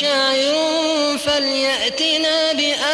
شاعر فليأتنا بآية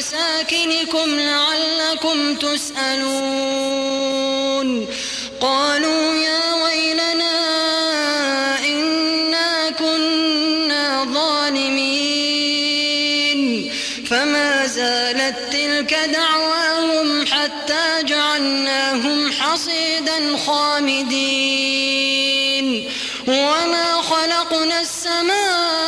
فيه ومساكنكم لعلكم تسألون. قالوا يا ويلنا إنا كنا ظالمين. فما زالت تلك دعواهم حتى جعلناهم حصيدا خامدين. وما خلقنا السماء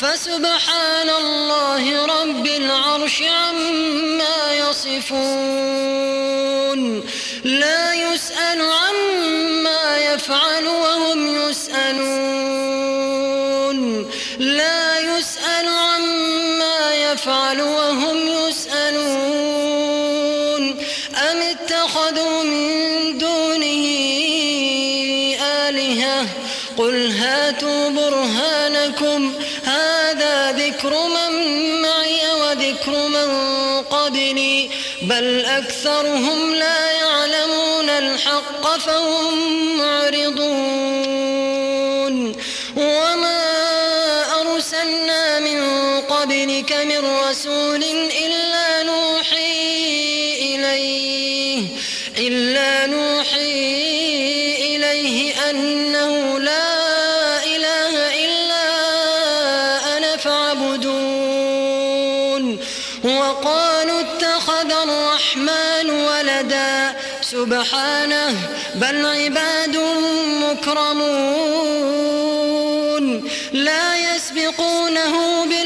فسبحان الله رب العرش عما يصفون. لا يسأل عما يفعل وهم يسألون. لا بل أكثرهم لا يعلمون الحق فهم معرضون وما أرسلنا من قبلك من رسول إلا نوحي إليه إلا سبحانه بل عباد مكرمون. لا يسبقونه بالقول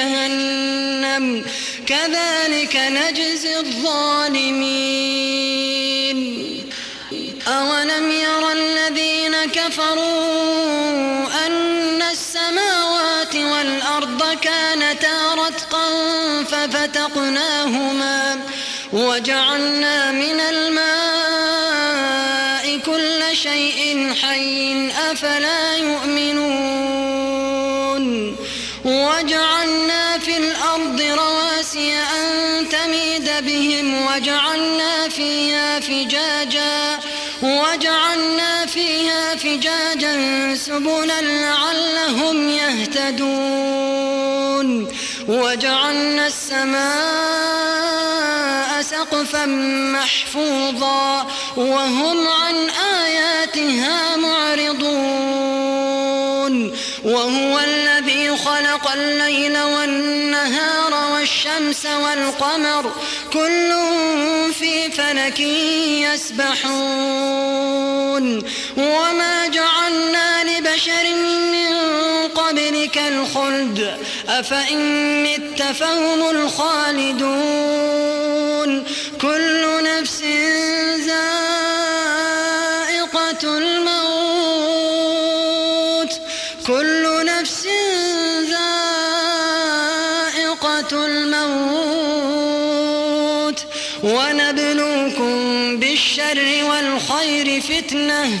جهنم كذلك نجزي الظالمين. أولم ير الذين كفروا أن السماوات والأرض كانتا رتقا ففتقناهما وجعلنا من الماء كل شيء حي أفلا فجاجا سبلا لعلهم يهتدون. وجعلنا السماء سقفا محفوظا وهم عن آياتها معرضون. وهو الذي خلق الليل والنهار والشمس والقمر كل في فلك يسبحون. وما جعلنا لبشر من قبلك الخلد أفإن مت فهم الخالدون كل نفس ذائقة الموت كل نفس ذائقة الموت ونبلوكم بالشر والخير فتنة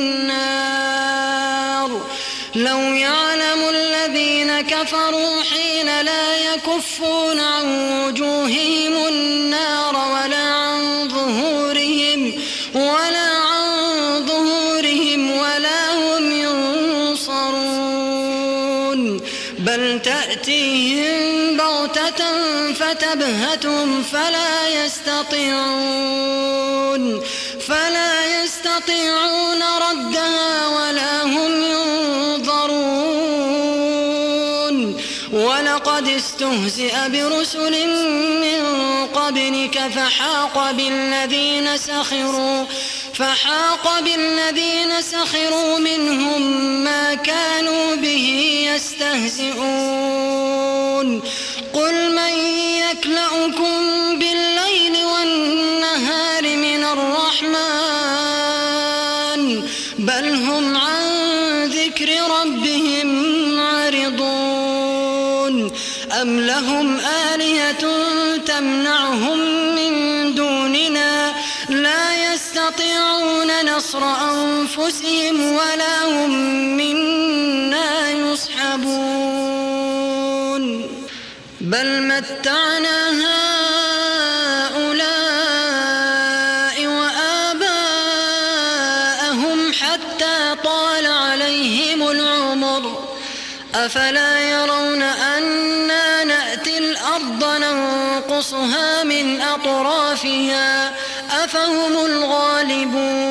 كفروا حين لا يكفون عن وجوههم النار ولا عن ظهورهم ولا عن ظهورهم ولا هم ينصرون. بل تأتيهم بغتة فتبهتهم فلا يستطيعون. فلا يستطيعون ردها ولا هم استهزئ برسل من قبلك فحاق بالذين سخروا فحاق بالذين سخروا منهم ما كانوا به يستهزئون قل من يكلأكم بالليل والنهار من الرحمن نصر أنفسهم ولا هم منا يصحبون. بل متعنا هؤلاء وآباءهم حتى طال عليهم العمر. أفلا يرون أنا نأتي الأرض ننقصها من أطرافها؟ أفهم الغالبون.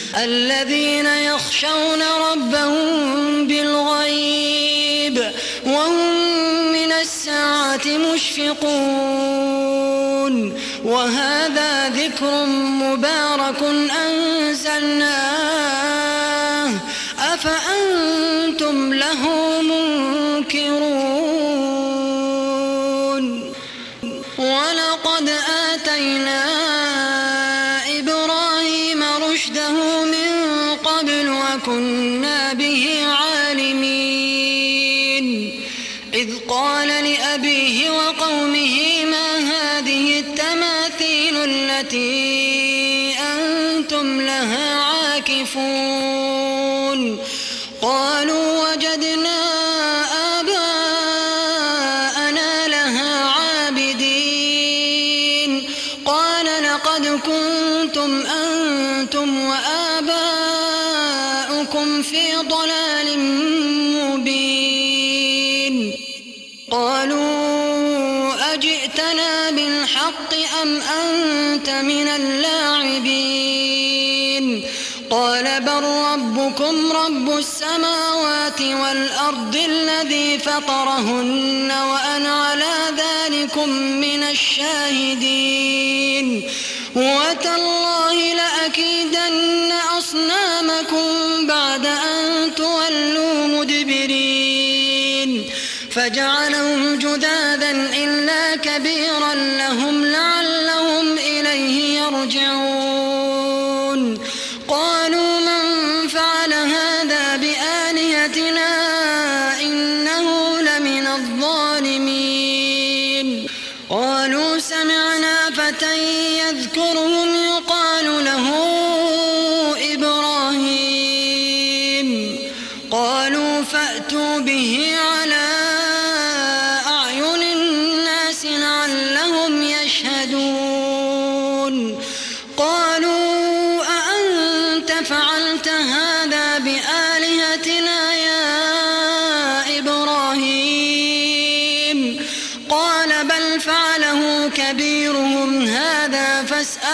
الذين يخشون ربهم بالغيب وهم من الساعة مشفقون وهذا ذكر مبارك أنزلناه عاكفون قالوا وجدنا والأرض الذي فطرهن وأنا على ذلكم من الشاهدين. وتالله لأكيدن أصنامكم بعد أن تولوا مدبرين. فجعلهم جذاذا إلا كبيرا لهم لعلهم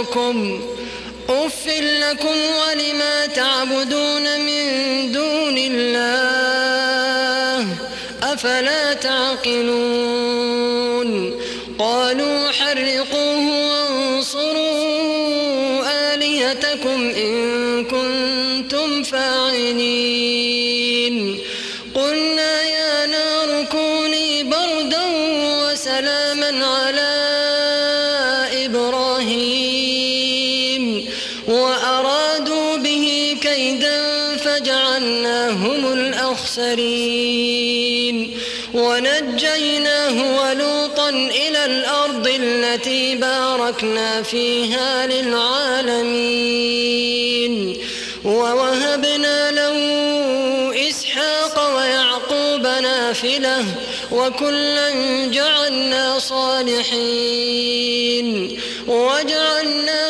يضركم أف لكم ولما تعبدون باركنا فيها للعالمين ووهبنا له إسحاق ويعقوب نافلة وكلا جعلنا صالحين وجعلناهم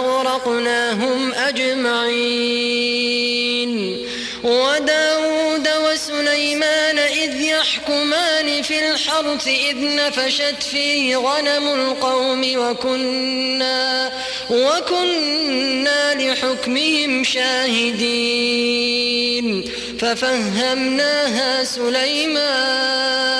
فأغرقناهم أجمعين. وداود وسليمان إذ يحكمان في الحرث إذ نفشت فيه غنم القوم وكنا وكنا لحكمهم شاهدين. ففهمناها سليمان.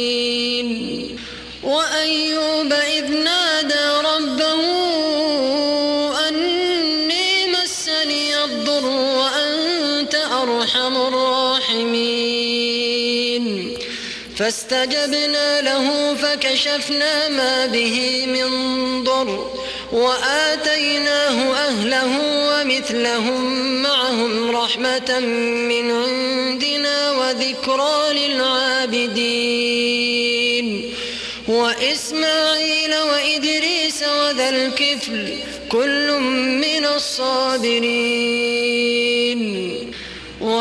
فاستجبنا له فكشفنا ما به من ضر وآتيناه أهله ومثلهم معهم رحمة من عندنا وذكرى للعابدين وإسماعيل وإدريس وذا الكفل كل من الصابرين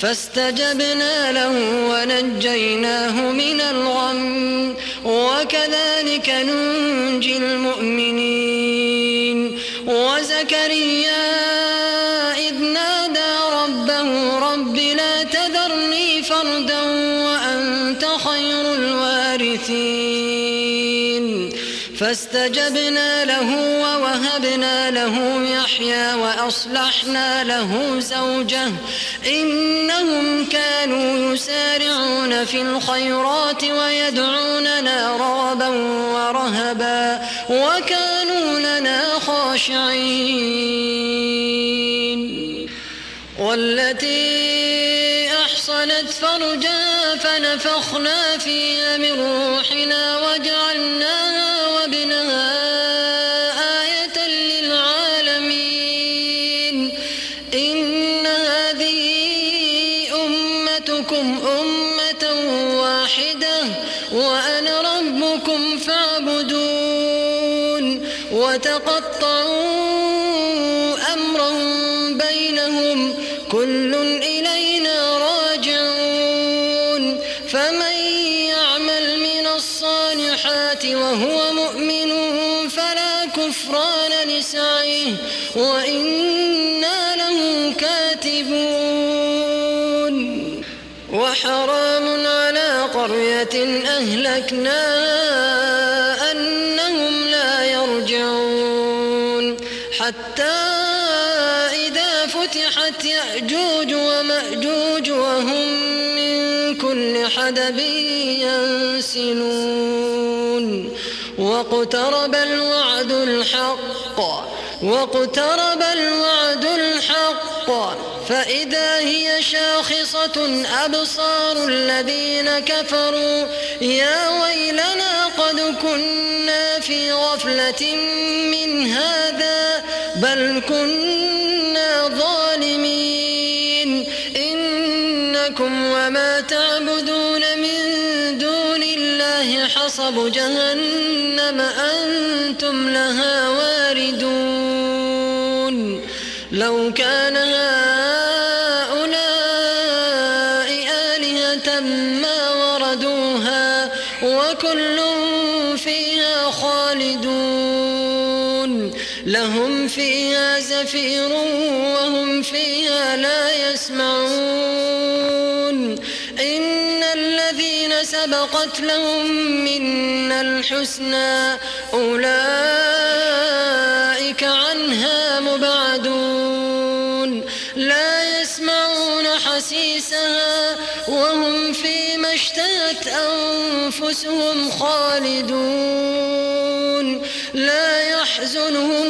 فاستجبنا له ونجيناه من الغم. وكذلك ننجي المؤمنين. وزكريا إذ نادى ربه رب لا تذرني فردا وأنت خير الوارثين. فاستجبنا له ووهبنا له يحيى وأصلحنا له زوجه. إنهم كانوا يسارعون في الخيرات ويدعوننا رغبا ورهبا وكانوا لنا خاشعين. والتي أحصنت فرجا فنفخنا فيها من روحنا وجعلناها الصالحات وهو مؤمن فلا كفران لسعيه وإنا له كاتبون. وحرام على قرية أهلكناها أنهم لا يرجعون. حتى إذا فتحت يأجوج ومأجوج وهم من كل حدب ينسلون. واقترب الوعد الحق واقترب الوعد الحق. فإذا هي شاخصة أبصار الذين كفروا. يا ويلنا قد كنا في غفلة من هذا بل كنا زفير وهم فيها لا يسمعون. إن الذين سبقت لهم منا الحسنى أولئك عنها مبعدون. لا يسمعون حسيسها وهم فيما اشتهت أنفسهم خالدون. لا يحزنهم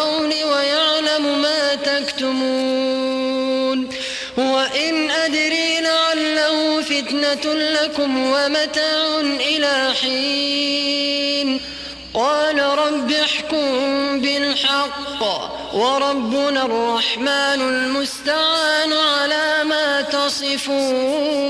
فتنة لكم ومتاع إلى حين. قال رب احكم بالحق وربنا الرحمن المستعان على ما تصفون.